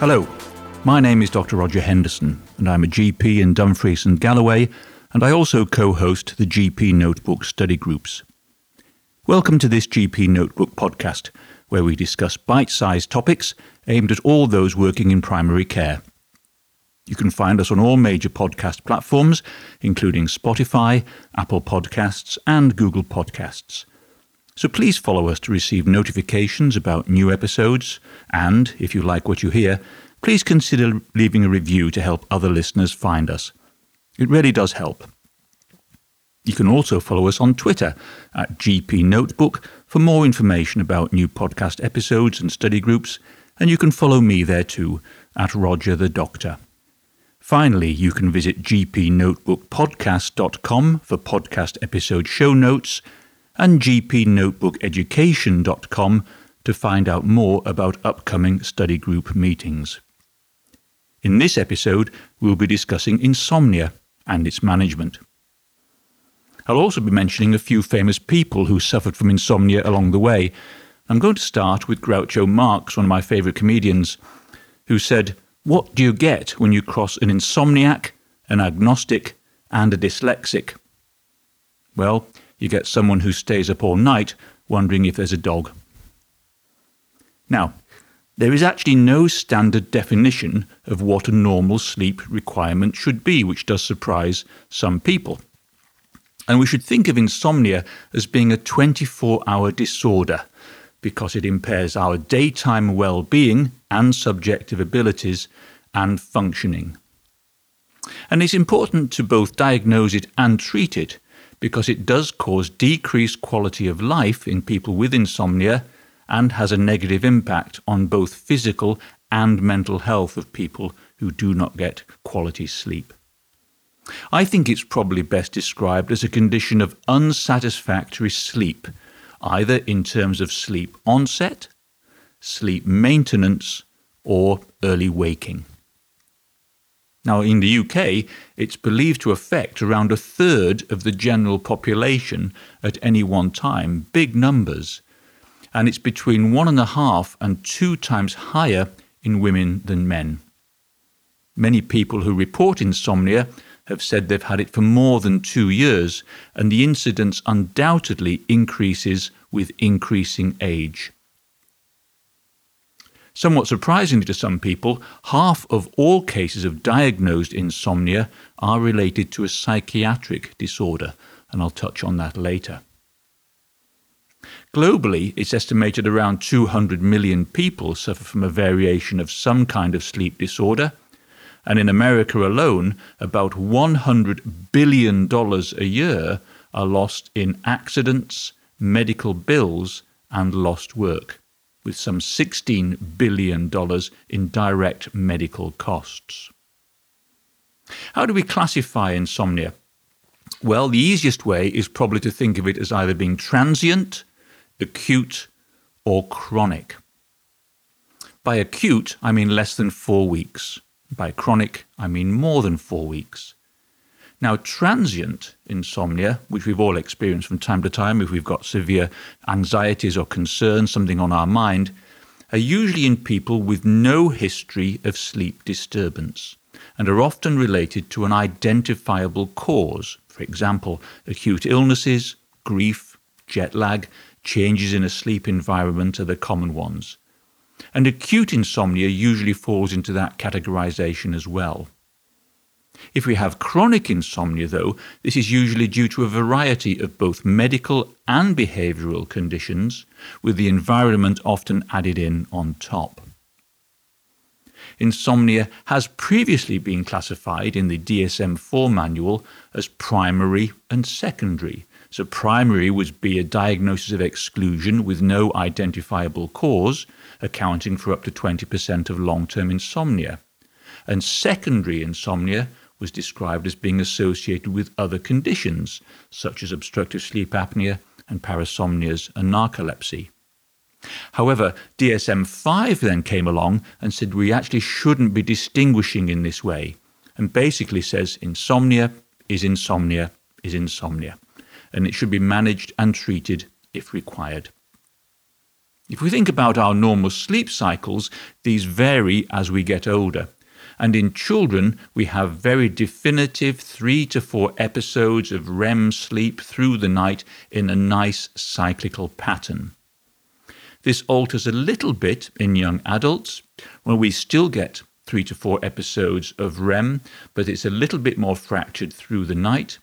Hello, my name is Dr. Roger Henderson, and I'm a GP in Dumfries and Galloway, and I also co host the GP Notebook study groups. Welcome to this GP Notebook podcast, where we discuss bite sized topics aimed at all those working in primary care. You can find us on all major podcast platforms, including Spotify, Apple Podcasts, and Google Podcasts. So please follow us to receive notifications about new episodes, and if you like what you hear, please consider leaving a review to help other listeners find us. It really does help. You can also follow us on Twitter at GP Notebook for more information about new podcast episodes and study groups, and you can follow me there too at Roger the Doctor. Finally, you can visit gpnotebookpodcast.com for podcast episode show notes and gpnotebookeducation.com to find out more about upcoming study group meetings. In this episode, we'll be discussing insomnia and its management. I'll also be mentioning a few famous people who suffered from insomnia along the way. I'm going to start with Groucho Marx, one of my favourite comedians, who said, what do you get when you cross an insomniac, an agnostic, and a dyslexic? Well, you get someone who stays up all night wondering if there's a dog. Now, there is actually no standard definition of what a normal sleep requirement should be, which does surprise some people. And we should think of insomnia as being a 24 hour disorder because it impairs our daytime well being and subjective abilities and functioning. And it's important to both diagnose it and treat it because it does cause decreased quality of life in people with insomnia and has a negative impact on both physical and mental health of people who do not get quality sleep. I think it's probably best described as a condition of unsatisfactory sleep either in terms of sleep onset, sleep maintenance, or early waking. Now, in the UK, it's believed to affect around a third of the general population at any one time, big numbers, and it's between one and a half and two times higher in women than men. Many people who report insomnia have said they've had it for more than two years, and the incidence undoubtedly increases with increasing age. Somewhat surprisingly to some people, half of all cases of diagnosed insomnia are related to a psychiatric disorder, and I'll touch on that later. Globally, it's estimated around 200 million people suffer from a variation of some kind of sleep disorder, and in America alone, about $100 billion a year are lost in accidents, medical bills, and lost work, with some $16 billion in direct medical costs. How do we classify insomnia? Well, the easiest way is probably to think of it as either being transient, acute, or chronic. By acute, I mean less than four weeks. By chronic, I mean more than four weeks. Now, transient insomnia, which we've all experienced from time to time if we've got severe anxieties or concerns, something on our mind, are usually in people with no history of sleep disturbance and are often related to an identifiable cause. For example, acute illnesses, grief, jet lag, changes in a sleep environment are the common ones. And acute insomnia usually falls into that categorization as well. If we have chronic insomnia, though, this is usually due to a variety of both medical and behavioral conditions, with the environment often added in on top. Insomnia has previously been classified in the DSM 4 manual as primary and secondary, so, primary would be a diagnosis of exclusion with no identifiable cause, accounting for up to 20% of long term insomnia. And secondary insomnia was described as being associated with other conditions, such as obstructive sleep apnea and parasomnias and narcolepsy. However, DSM 5 then came along and said we actually shouldn't be distinguishing in this way, and basically says insomnia is insomnia is insomnia and it should be managed and treated if required. If we think about our normal sleep cycles, these vary as we get older. And in children, we have very definitive three to four episodes of REM sleep through the night in a nice cyclical pattern. This alters a little bit in young adults, where we still get three to four episodes of REM, but it's a little bit more fractured through the night.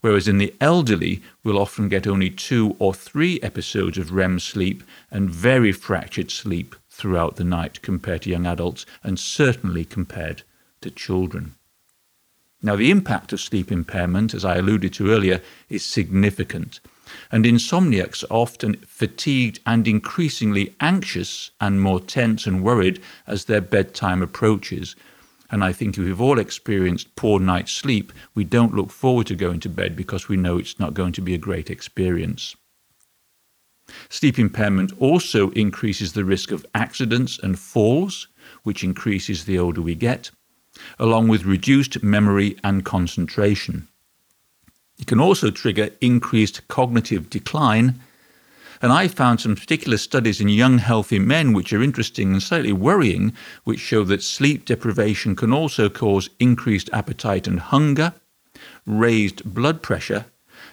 Whereas in the elderly, we'll often get only two or three episodes of REM sleep and very fractured sleep throughout the night compared to young adults, and certainly compared to children. Now, the impact of sleep impairment, as I alluded to earlier, is significant. And insomniacs are often fatigued and increasingly anxious and more tense and worried as their bedtime approaches. And I think if we've all experienced poor night's sleep, we don't look forward to going to bed because we know it's not going to be a great experience. Sleep impairment also increases the risk of accidents and falls, which increases the older we get, along with reduced memory and concentration. It can also trigger increased cognitive decline. And I found some particular studies in young, healthy men which are interesting and slightly worrying, which show that sleep deprivation can also cause increased appetite and hunger, raised blood pressure,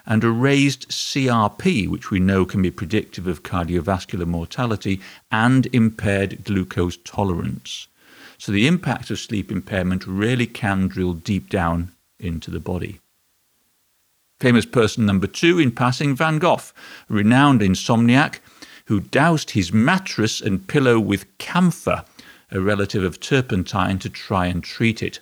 and a raised CRP, which we know can be predictive of cardiovascular mortality, and impaired glucose tolerance. So the impact of sleep impairment really can drill deep down into the body. Famous person number two in passing, Van Gogh, a renowned insomniac who doused his mattress and pillow with camphor, a relative of turpentine, to try and treat it.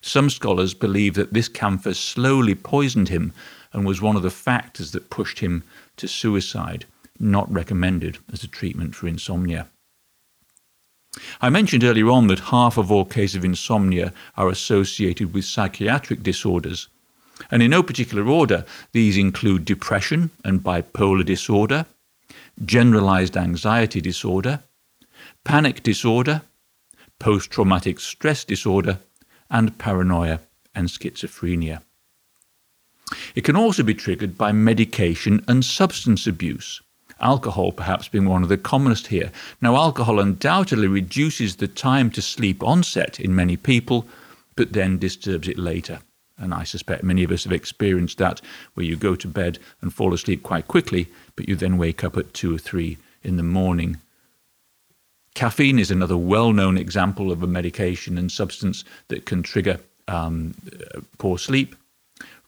Some scholars believe that this camphor slowly poisoned him and was one of the factors that pushed him to suicide, not recommended as a treatment for insomnia. I mentioned earlier on that half of all cases of insomnia are associated with psychiatric disorders. And in no particular order, these include depression and bipolar disorder, generalized anxiety disorder, panic disorder, post traumatic stress disorder, and paranoia and schizophrenia. It can also be triggered by medication and substance abuse. Alcohol, perhaps, being one of the commonest here. Now, alcohol undoubtedly reduces the time to sleep onset in many people, but then disturbs it later. And I suspect many of us have experienced that, where you go to bed and fall asleep quite quickly, but you then wake up at two or three in the morning. Caffeine is another well known example of a medication and substance that can trigger um, poor sleep.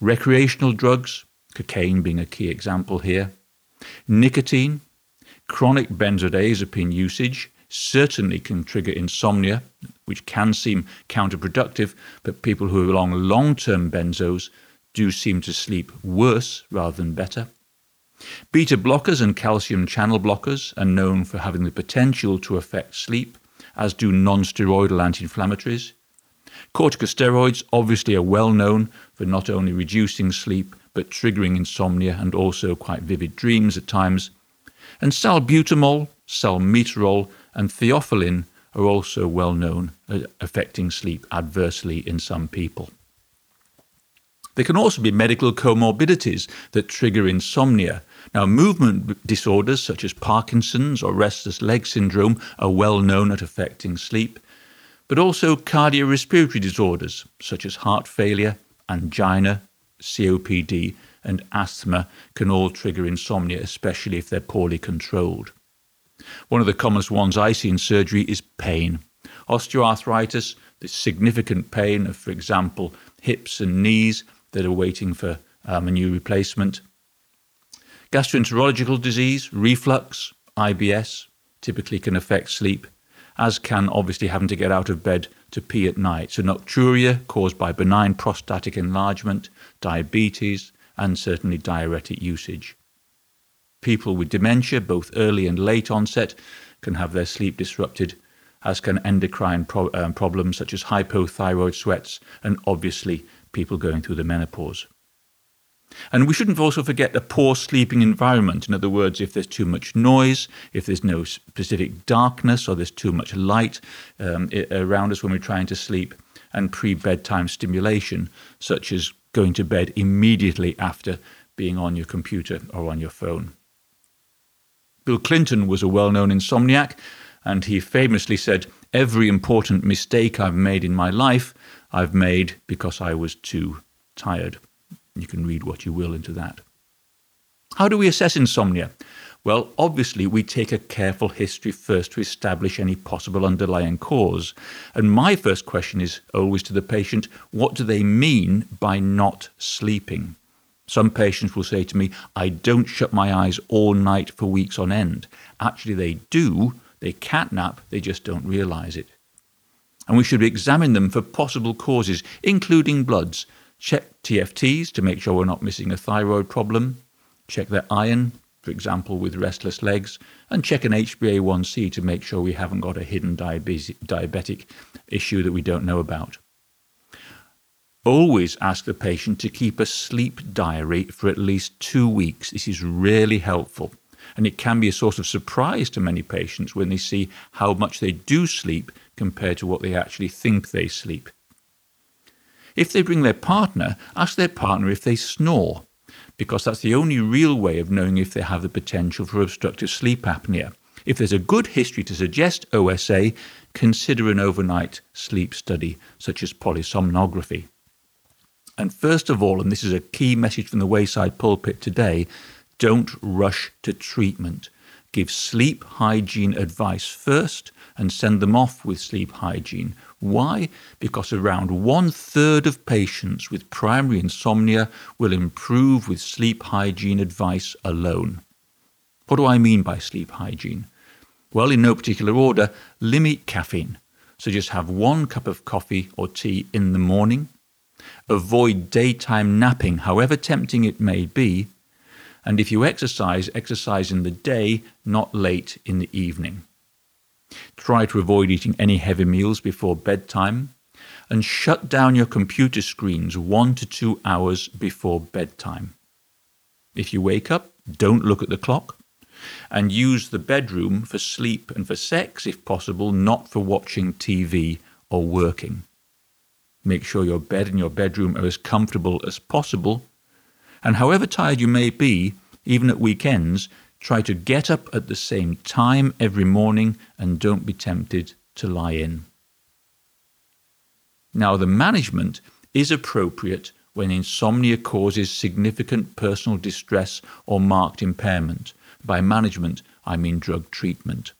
Recreational drugs, cocaine being a key example here, nicotine, chronic benzodiazepine usage certainly can trigger insomnia, which can seem counterproductive, but people who are on long term benzos do seem to sleep worse rather than better. Beta blockers and calcium channel blockers are known for having the potential to affect sleep, as do non steroidal anti inflammatories. Corticosteroids obviously are well known for not only reducing sleep but triggering insomnia and also quite vivid dreams at times. And salbutamol, salmeterol, and theophylline are also well known at affecting sleep adversely in some people. There can also be medical comorbidities that trigger insomnia. Now, movement disorders such as Parkinson's or restless leg syndrome are well known at affecting sleep, but also cardiorespiratory disorders such as heart failure, angina, COPD, and asthma can all trigger insomnia, especially if they're poorly controlled. One of the commonest ones I see in surgery is pain. Osteoarthritis, the significant pain of, for example, hips and knees that are waiting for um, a new replacement. Gastroenterological disease, reflux, IBS, typically can affect sleep as can obviously having to get out of bed to pee at night. So, nocturia caused by benign prostatic enlargement, diabetes, and certainly diuretic usage. People with dementia, both early and late onset, can have their sleep disrupted, as can endocrine pro- um, problems such as hypothyroid sweats, and obviously people going through the menopause. And we shouldn't also forget a poor sleeping environment. In other words, if there's too much noise, if there's no specific darkness, or there's too much light um, around us when we're trying to sleep, and pre bedtime stimulation, such as going to bed immediately after being on your computer or on your phone. Bill Clinton was a well known insomniac, and he famously said, Every important mistake I've made in my life, I've made because I was too tired. You can read what you will into that. How do we assess insomnia? Well, obviously, we take a careful history first to establish any possible underlying cause. And my first question is always to the patient what do they mean by not sleeping? Some patients will say to me, I don't shut my eyes all night for weeks on end. Actually, they do. They catnap, they just don't realize it. And we should examine them for possible causes, including bloods. Check TFTs to make sure we're not missing a thyroid problem. Check their iron, for example, with restless legs. And check an HbA1c to make sure we haven't got a hidden diabetic issue that we don't know about. Always ask the patient to keep a sleep diary for at least two weeks. This is really helpful. And it can be a source of surprise to many patients when they see how much they do sleep compared to what they actually think they sleep. If they bring their partner, ask their partner if they snore, because that's the only real way of knowing if they have the potential for obstructive sleep apnea. If there's a good history to suggest OSA, consider an overnight sleep study, such as polysomnography. And first of all, and this is a key message from the Wayside pulpit today, don't rush to treatment. Give sleep hygiene advice first and send them off with sleep hygiene. Why? Because around one third of patients with primary insomnia will improve with sleep hygiene advice alone. What do I mean by sleep hygiene? Well, in no particular order, limit caffeine. So just have one cup of coffee or tea in the morning, Avoid daytime napping, however tempting it may be. And if you exercise, exercise in the day, not late in the evening. Try to avoid eating any heavy meals before bedtime. And shut down your computer screens one to two hours before bedtime. If you wake up, don't look at the clock. And use the bedroom for sleep and for sex if possible, not for watching TV or working. Make sure your bed and your bedroom are as comfortable as possible. And however tired you may be, even at weekends, try to get up at the same time every morning and don't be tempted to lie in. Now, the management is appropriate when insomnia causes significant personal distress or marked impairment. By management, I mean drug treatment.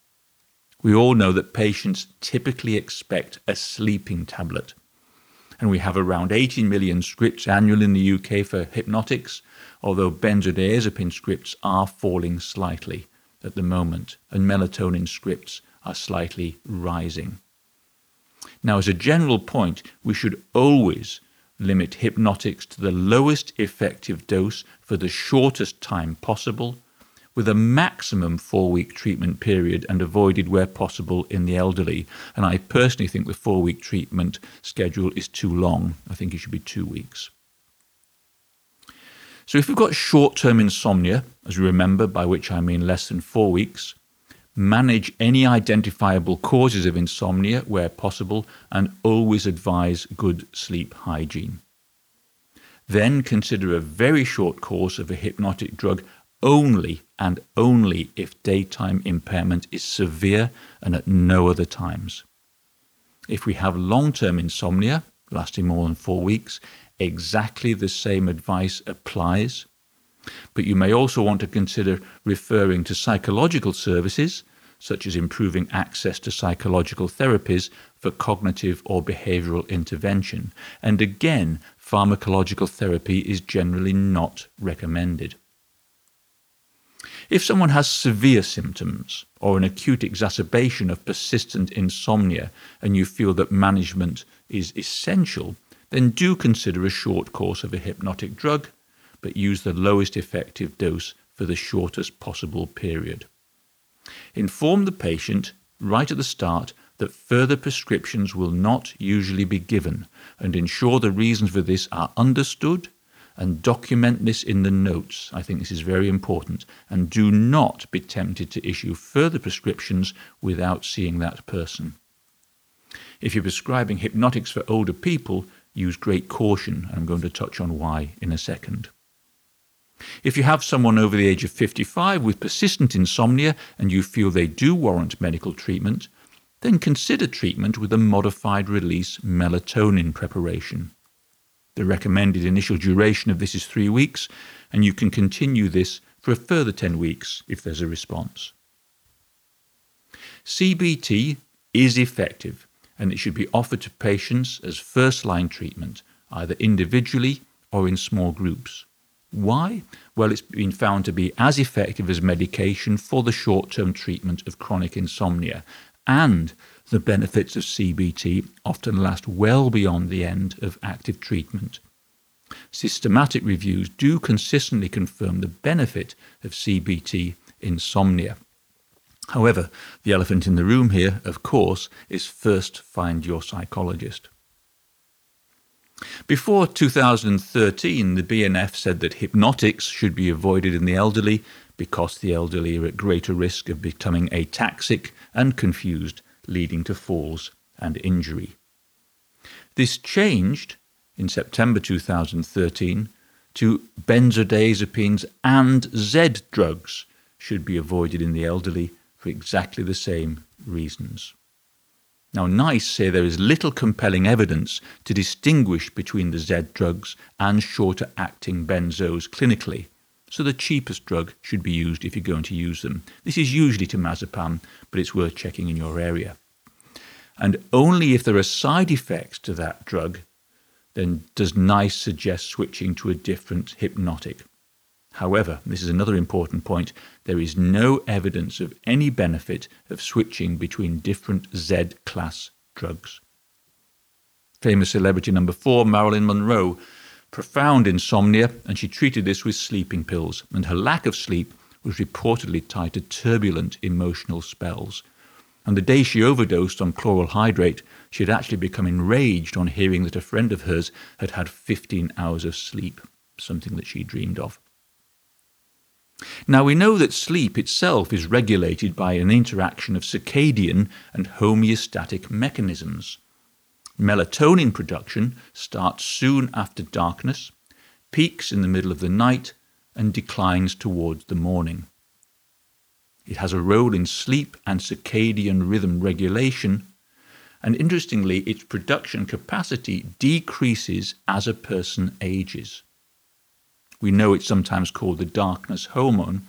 We all know that patients typically expect a sleeping tablet and we have around 18 million scripts annually in the UK for hypnotics, although benzodiazepine scripts are falling slightly at the moment, and melatonin scripts are slightly rising. Now, as a general point, we should always limit hypnotics to the lowest effective dose for the shortest time possible with a maximum four week treatment period and avoided where possible in the elderly. And I personally think the four week treatment schedule is too long. I think it should be two weeks. So, if we've got short term insomnia, as you remember, by which I mean less than four weeks, manage any identifiable causes of insomnia where possible, and always advise good sleep hygiene. Then consider a very short course of a hypnotic drug only and only if daytime impairment is severe and at no other times. If we have long term insomnia lasting more than four weeks, exactly the same advice applies. But you may also want to consider referring to psychological services, such as improving access to psychological therapies for cognitive or behavioral intervention. And again, pharmacological therapy is generally not recommended. If someone has severe symptoms or an acute exacerbation of persistent insomnia and you feel that management is essential, then do consider a short course of a hypnotic drug, but use the lowest effective dose for the shortest possible period. Inform the patient right at the start that further prescriptions will not usually be given and ensure the reasons for this are understood and document this in the notes. I think this is very important. And do not be tempted to issue further prescriptions without seeing that person. If you're prescribing hypnotics for older people, use great caution. I'm going to touch on why in a second. If you have someone over the age of 55 with persistent insomnia and you feel they do warrant medical treatment, then consider treatment with a modified release melatonin preparation. The recommended initial duration of this is three weeks, and you can continue this for a further 10 weeks if there's a response. CBT is effective and it should be offered to patients as first line treatment, either individually or in small groups. Why? Well, it's been found to be as effective as medication for the short term treatment of chronic insomnia, and the benefits of CBT often last well beyond the end of active treatment. Systematic reviews do consistently confirm the benefit of CBT insomnia. However, the elephant in the room here, of course, is first find your psychologist. Before 2013, the BNF said that hypnotics should be avoided in the elderly because the elderly are at greater risk of becoming ataxic and confused, leading to falls and injury. This changed in September 2013 to benzodiazepines and Z drugs should be avoided in the elderly for exactly the same reasons. Now, NICE say there is little compelling evidence to distinguish between the Z drugs and shorter acting benzos clinically, so the cheapest drug should be used if you're going to use them. This is usually temazepam, but it's worth checking in your area. And only if there are side effects to that drug, then does NICE suggest switching to a different hypnotic. However, this is another important point, there is no evidence of any benefit of switching between different Z class drugs. Famous celebrity number four, Marilyn Monroe, profound insomnia, and she treated this with sleeping pills, and her lack of sleep was reportedly tied to turbulent emotional spells. And the day she overdosed on chloral hydrate, she had actually become enraged on hearing that a friend of hers had had 15 hours of sleep, something that she dreamed of. Now we know that sleep itself is regulated by an interaction of circadian and homeostatic mechanisms. Melatonin production starts soon after darkness, peaks in the middle of the night, and declines towards the morning. It has a role in sleep and circadian rhythm regulation, and interestingly, its production capacity decreases as a person ages. We know it's sometimes called the darkness hormone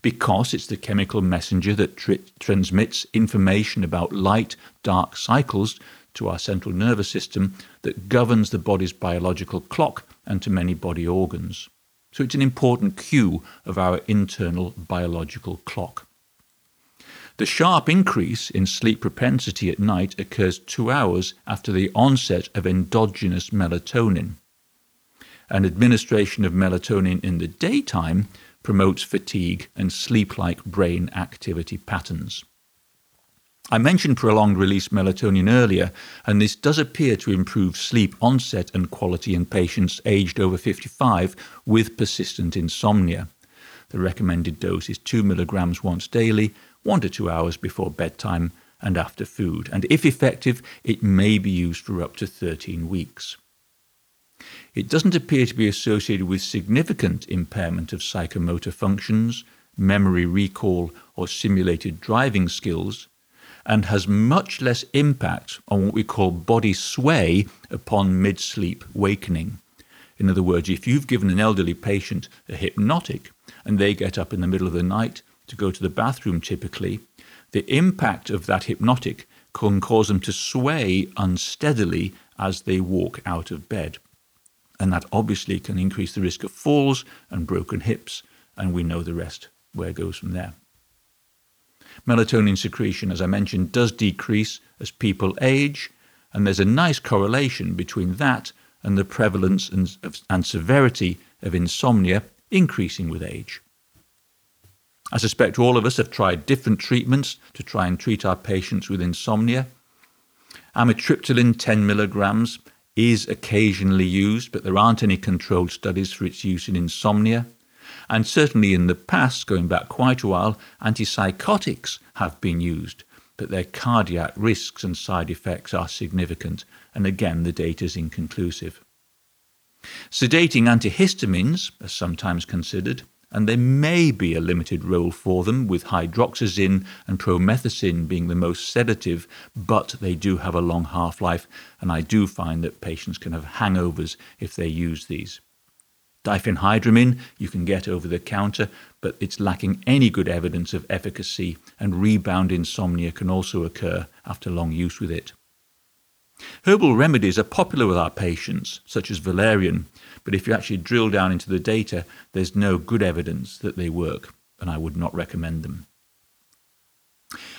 because it's the chemical messenger that tr- transmits information about light dark cycles to our central nervous system that governs the body's biological clock and to many body organs. So it's an important cue of our internal biological clock. The sharp increase in sleep propensity at night occurs two hours after the onset of endogenous melatonin An administration of melatonin in the daytime promotes fatigue and sleep like brain activity patterns. I mentioned prolonged release melatonin earlier, and this does appear to improve sleep onset and quality in patients aged over 55 with persistent insomnia. The recommended dose is 2 milligrams once daily, 1 to 2 hours before bedtime and after food, and if effective, it may be used for up to 13 weeks. It doesn't appear to be associated with significant impairment of psychomotor functions, memory recall, or simulated driving skills, and has much less impact on what we call body sway upon mid sleep wakening. In other words, if you've given an elderly patient a hypnotic and they get up in the middle of the night to go to the bathroom typically, the impact of that hypnotic can cause them to sway unsteadily as they walk out of bed and that obviously can increase the risk of falls and broken hips, and we know the rest where it goes from there. Melatonin secretion, as I mentioned, does decrease as people age, and there's a nice correlation between that and the prevalence and, and severity of insomnia increasing with age. I suspect all of us have tried different treatments to try and treat our patients with insomnia. Amitriptyline 10 milligrams is occasionally used, but there aren't any controlled studies for its use in insomnia. And certainly in the past, going back quite a while, antipsychotics have been used, but their cardiac risks and side effects are significant, and again, the data is inconclusive. Sedating antihistamines are sometimes considered, and there may be a limited role for them, with hydroxyzine and promethazine being the most sedative, but they do have a long half life, and I do find that patients can have hangovers if they use these. Diphenhydramine you can get over the counter, but it's lacking any good evidence of efficacy, and rebound insomnia can also occur after long use with it. Herbal remedies are popular with our patients, such as valerian, but if you actually drill down into the data, there's no good evidence that they work, and I would not recommend them.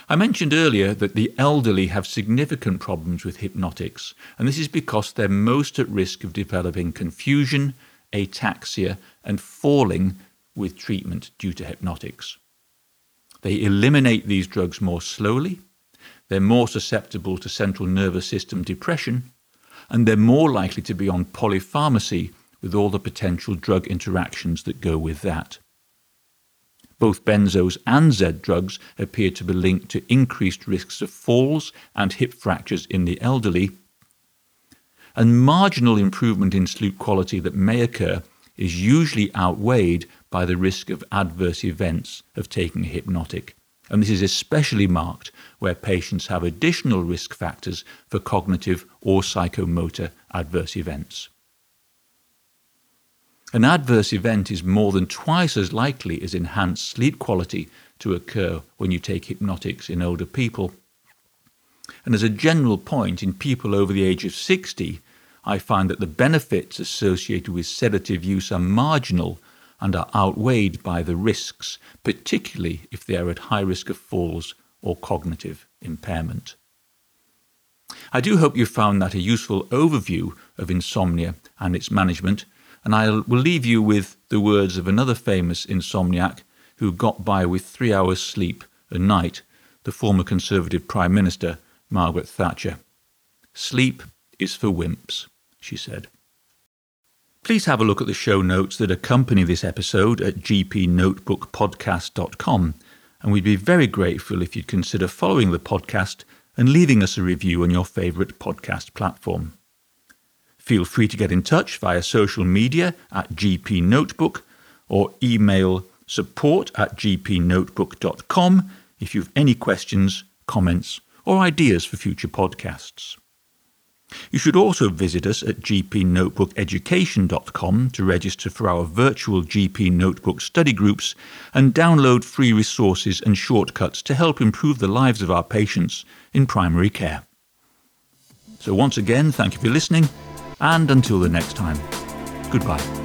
I mentioned earlier that the elderly have significant problems with hypnotics, and this is because they're most at risk of developing confusion, ataxia, and falling with treatment due to hypnotics. They eliminate these drugs more slowly, they're more susceptible to central nervous system depression, and they're more likely to be on polypharmacy with all the potential drug interactions that go with that. Both benzos and Z drugs appear to be linked to increased risks of falls and hip fractures in the elderly, and marginal improvement in sleep quality that may occur is usually outweighed by the risk of adverse events of taking a hypnotic. And this is especially marked where patients have additional risk factors for cognitive or psychomotor adverse events. An adverse event is more than twice as likely as enhanced sleep quality to occur when you take hypnotics in older people. And as a general point, in people over the age of 60, I find that the benefits associated with sedative use are marginal and are outweighed by the risks, particularly if they are at high risk of falls or cognitive impairment. I do hope you found that a useful overview of insomnia and its management and I will leave you with the words of another famous insomniac who got by with three hours sleep a night, the former Conservative Prime Minister, Margaret Thatcher. Sleep is for wimps, she said. Please have a look at the show notes that accompany this episode at gpnotebookpodcast.com, and we'd be very grateful if you'd consider following the podcast and leaving us a review on your favourite podcast platform. Feel free to get in touch via social media at gpnotebook or email support at gpnotebook.com if you have any questions, comments, or ideas for future podcasts. You should also visit us at gpnotebookeducation.com to register for our virtual GP Notebook study groups and download free resources and shortcuts to help improve the lives of our patients in primary care. So, once again, thank you for listening and until the next time, goodbye.